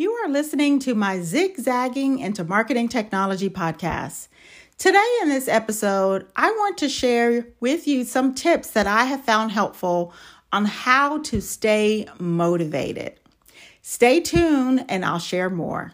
You are listening to my Zigzagging into Marketing Technology podcast. Today, in this episode, I want to share with you some tips that I have found helpful on how to stay motivated. Stay tuned, and I'll share more.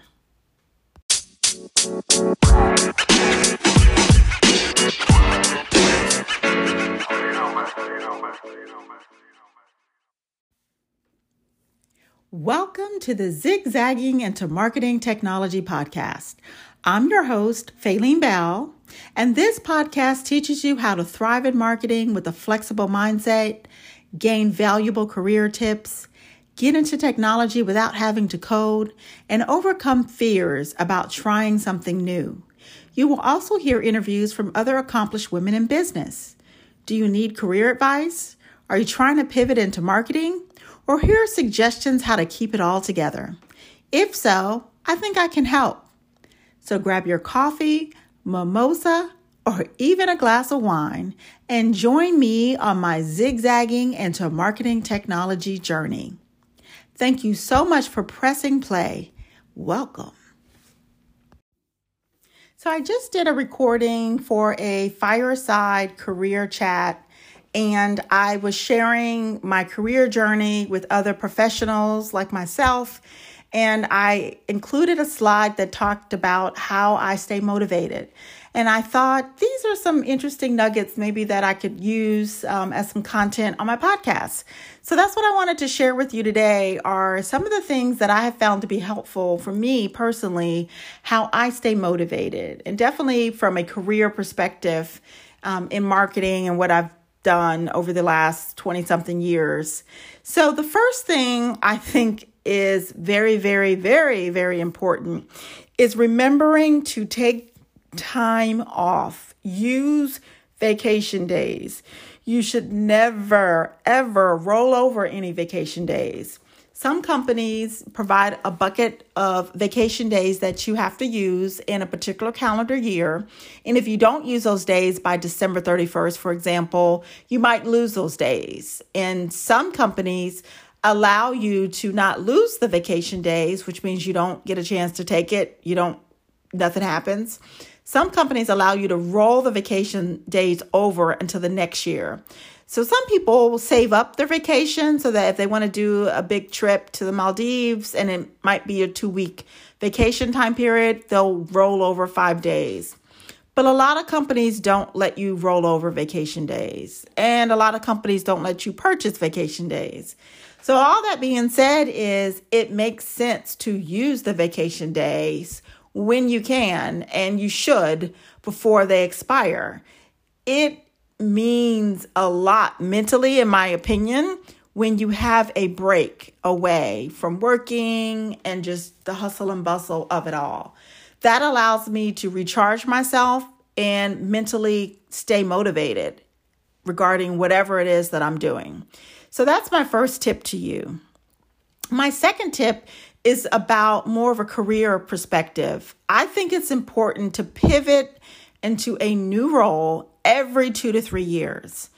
Welcome to the Zigzagging into Marketing Technology podcast. I'm your host, Faylene Bell, and this podcast teaches you how to thrive in marketing with a flexible mindset, gain valuable career tips, get into technology without having to code, and overcome fears about trying something new. You will also hear interviews from other accomplished women in business. Do you need career advice? Are you trying to pivot into marketing? Or here are suggestions how to keep it all together. If so, I think I can help. So grab your coffee, mimosa, or even a glass of wine and join me on my zigzagging into marketing technology journey. Thank you so much for pressing play. Welcome. So, I just did a recording for a fireside career chat and I was sharing my career journey with other professionals like myself. And I included a slide that talked about how I stay motivated. And I thought these are some interesting nuggets, maybe that I could use um, as some content on my podcast. So that's what I wanted to share with you today are some of the things that I have found to be helpful for me personally, how I stay motivated, and definitely from a career perspective um, in marketing and what I've done over the last 20 something years. So, the first thing I think is very, very, very, very important is remembering to take time off, use vacation days. You should never, ever roll over any vacation days. Some companies provide a bucket of vacation days that you have to use in a particular calendar year. And if you don't use those days by December 31st, for example, you might lose those days. And some companies allow you to not lose the vacation days, which means you don't get a chance to take it. You don't, nothing happens. Some companies allow you to roll the vacation days over until the next year. So some people save up their vacation so that if they want to do a big trip to the Maldives and it might be a two week vacation time period, they'll roll over five days. But a lot of companies don't let you roll over vacation days, and a lot of companies don't let you purchase vacation days. So, all that being said, is it makes sense to use the vacation days when you can, and you should before they expire. It means a lot mentally, in my opinion, when you have a break away from working and just the hustle and bustle of it all. That allows me to recharge myself and mentally stay motivated regarding whatever it is that I'm doing. So that's my first tip to you. My second tip is about more of a career perspective. I think it's important to pivot into a new role every two to three years.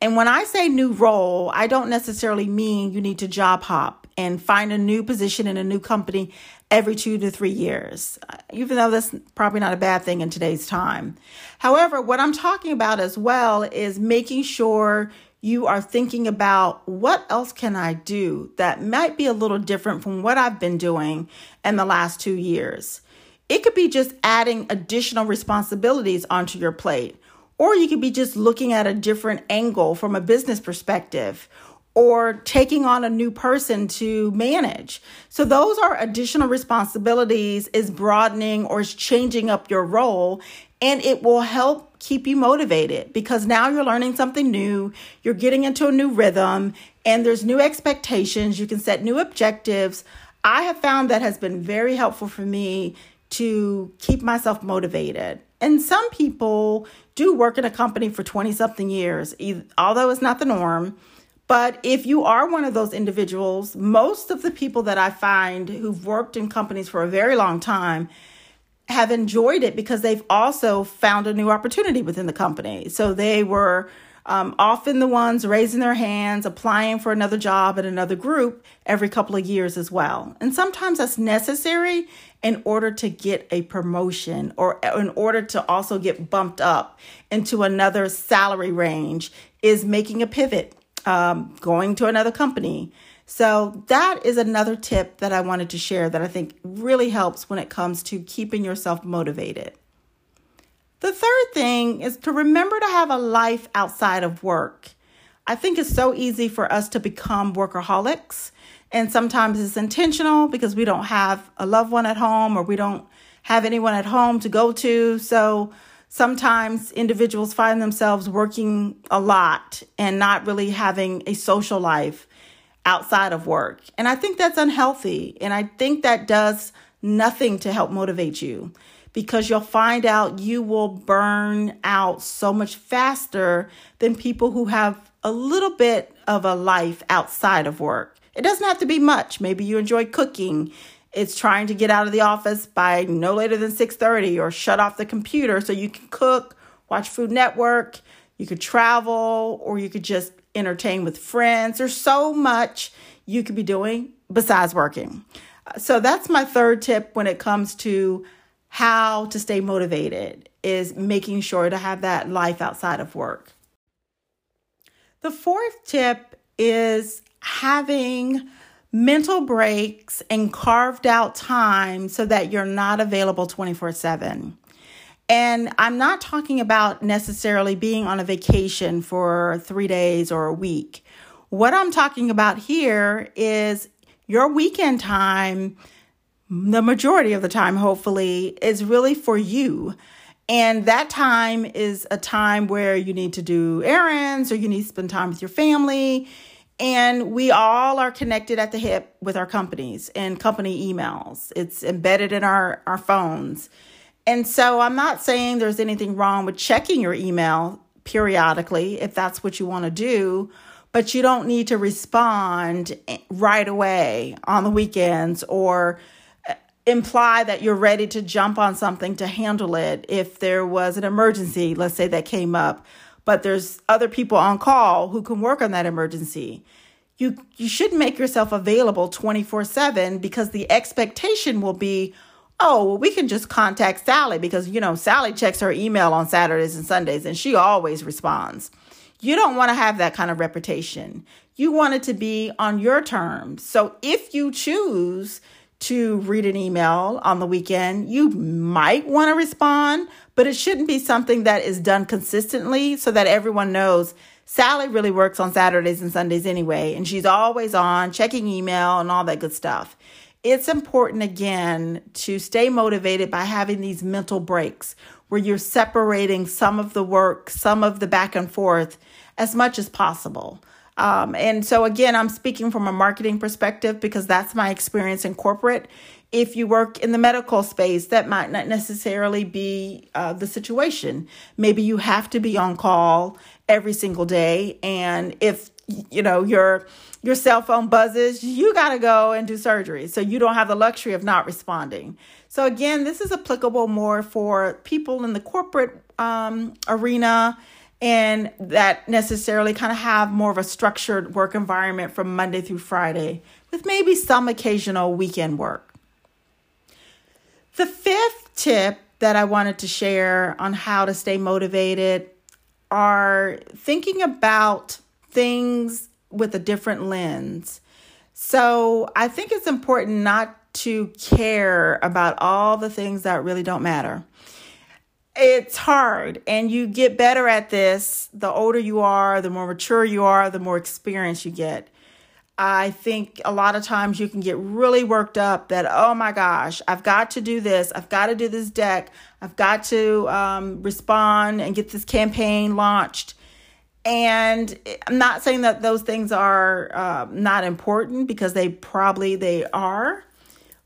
And when I say new role, I don't necessarily mean you need to job hop and find a new position in a new company every two to three years, even though that's probably not a bad thing in today's time. However, what I'm talking about as well is making sure you are thinking about what else can I do that might be a little different from what I've been doing in the last two years. It could be just adding additional responsibilities onto your plate or you could be just looking at a different angle from a business perspective or taking on a new person to manage. So those are additional responsibilities is broadening or is changing up your role and it will help keep you motivated because now you're learning something new, you're getting into a new rhythm and there's new expectations, you can set new objectives. I have found that has been very helpful for me to keep myself motivated. And some people do work in a company for 20 something years, although it's not the norm. But if you are one of those individuals, most of the people that I find who've worked in companies for a very long time have enjoyed it because they've also found a new opportunity within the company. So they were um, often the ones raising their hands, applying for another job at another group every couple of years as well. And sometimes that's necessary in order to get a promotion or in order to also get bumped up into another salary range is making a pivot, um, going to another company. So, that is another tip that I wanted to share that I think really helps when it comes to keeping yourself motivated. The third thing is to remember to have a life outside of work. I think it's so easy for us to become workaholics, and sometimes it's intentional because we don't have a loved one at home or we don't have anyone at home to go to. So sometimes individuals find themselves working a lot and not really having a social life outside of work. And I think that's unhealthy. And I think that does nothing to help motivate you because you'll find out you will burn out so much faster than people who have a little bit of a life outside of work. It doesn't have to be much. Maybe you enjoy cooking. It's trying to get out of the office by no later than 6:30 or shut off the computer so you can cook, watch Food Network, you could travel or you could just entertain with friends. There's so much you could be doing besides working. So that's my third tip when it comes to how to stay motivated is making sure to have that life outside of work. The fourth tip is having mental breaks and carved out time so that you're not available 24 7. And I'm not talking about necessarily being on a vacation for three days or a week. What I'm talking about here is your weekend time the majority of the time, hopefully, is really for you. And that time is a time where you need to do errands or you need to spend time with your family. And we all are connected at the hip with our companies and company emails. It's embedded in our, our phones. And so I'm not saying there's anything wrong with checking your email periodically if that's what you want to do, but you don't need to respond eh, right away on the weekends or eh, imply that you're ready to jump on something to handle it if there was an emergency, let's say that came up, but there's other people on call who can work on that emergency. You you should make yourself available 24/7 because the expectation will be, "Oh, well we can just contact Sally because you know, Sally checks her email on Saturdays and Sundays and she always responds." You don't want to have that kind of reputation. You want it to be on your terms. So if you choose to read an email on the weekend, you might want to respond, but it shouldn't be something that is done consistently so that everyone knows Sally really works on Saturdays and Sundays anyway, and she's always on checking email and all that good stuff. It's important again to stay motivated by having these mental breaks where you're separating some of the work, some of the back and forth as much as possible. Um, and so, again, I'm speaking from a marketing perspective because that's my experience in corporate. If you work in the medical space, that might not necessarily be uh, the situation. Maybe you have to be on call every single day. And if you know your your cell phone buzzes you got to go and do surgery so you don't have the luxury of not responding so again this is applicable more for people in the corporate um, arena and that necessarily kind of have more of a structured work environment from Monday through Friday with maybe some occasional weekend work. The fifth tip that I wanted to share on how to stay motivated are thinking about things with a different lens. So I think it's important not to care about all the things that really don't matter. It's hard and you get better at this the older you are the more mature you are the more experience you get. I think a lot of times you can get really worked up that oh my gosh i've got to do this i've got to do this deck i've got to um, respond and get this campaign launched and i'm not saying that those things are uh, not important because they probably they are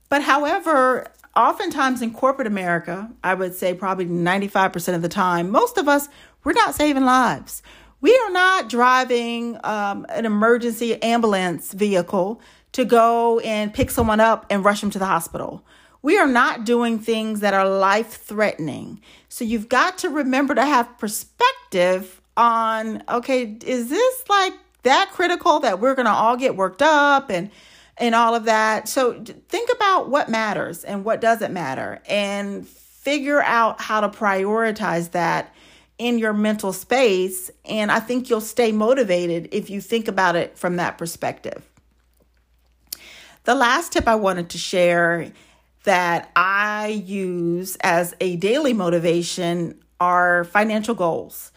but however oftentimes in corporate America, I would say probably 95% of the time, most of us, we're not saving lives. We are not driving um, an emergency ambulance vehicle to go and pick someone up and rush them to the hospital. We are not doing things that are life threatening. So you've got to remember to have perspective on okay, is this like that critical that we're going to all get worked up and and all of that. So think about what matters and what doesn't matter and figure out how to prioritize that in your mental space and I think you'll stay motivated if you think about it from that perspective. The last tip I wanted to share that I use as a daily motivation are financial goals.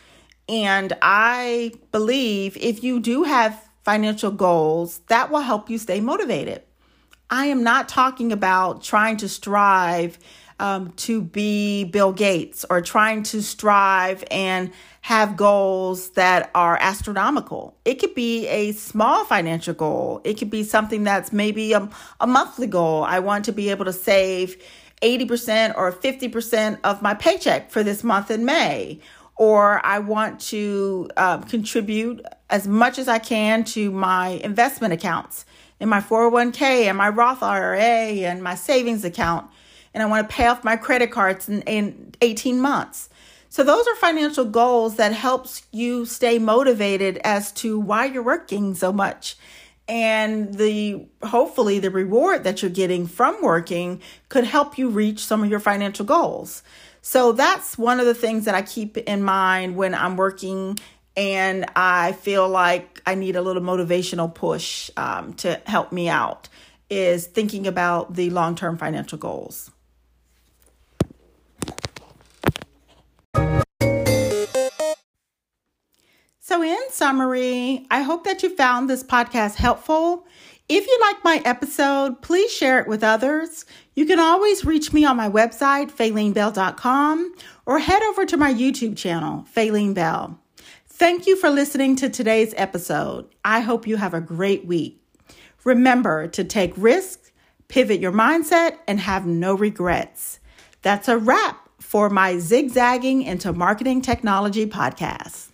And I believe if you do have financial goals, that will help you stay motivated. I am not talking about trying to strive um, to be Bill Gates or trying to strive and have goals that are astronomical. It could be a small financial goal, it could be something that's maybe a, a monthly goal. I want to be able to save 80% or 50% of my paycheck for this month in May or I want to uh, contribute as much as I can to my investment accounts in my 401k and my Roth IRA and my savings account. And I want to pay off my credit cards in, in 18 months. So those are financial goals that helps you stay motivated as to why you're working so much. And the hopefully the reward that you're getting from working could help you reach some of your financial goals. So that's one of the things that I keep in mind when I'm working and I feel like I need a little motivational push um, to help me out is thinking about the long term financial goals. So, in summary, I hope that you found this podcast helpful. If you like my episode, please share it with others. You can always reach me on my website, FayleneBell.com, or head over to my YouTube channel, Faylene Bell. Thank you for listening to today's episode. I hope you have a great week. Remember to take risks, pivot your mindset, and have no regrets. That's a wrap for my Zigzagging into Marketing Technology podcast.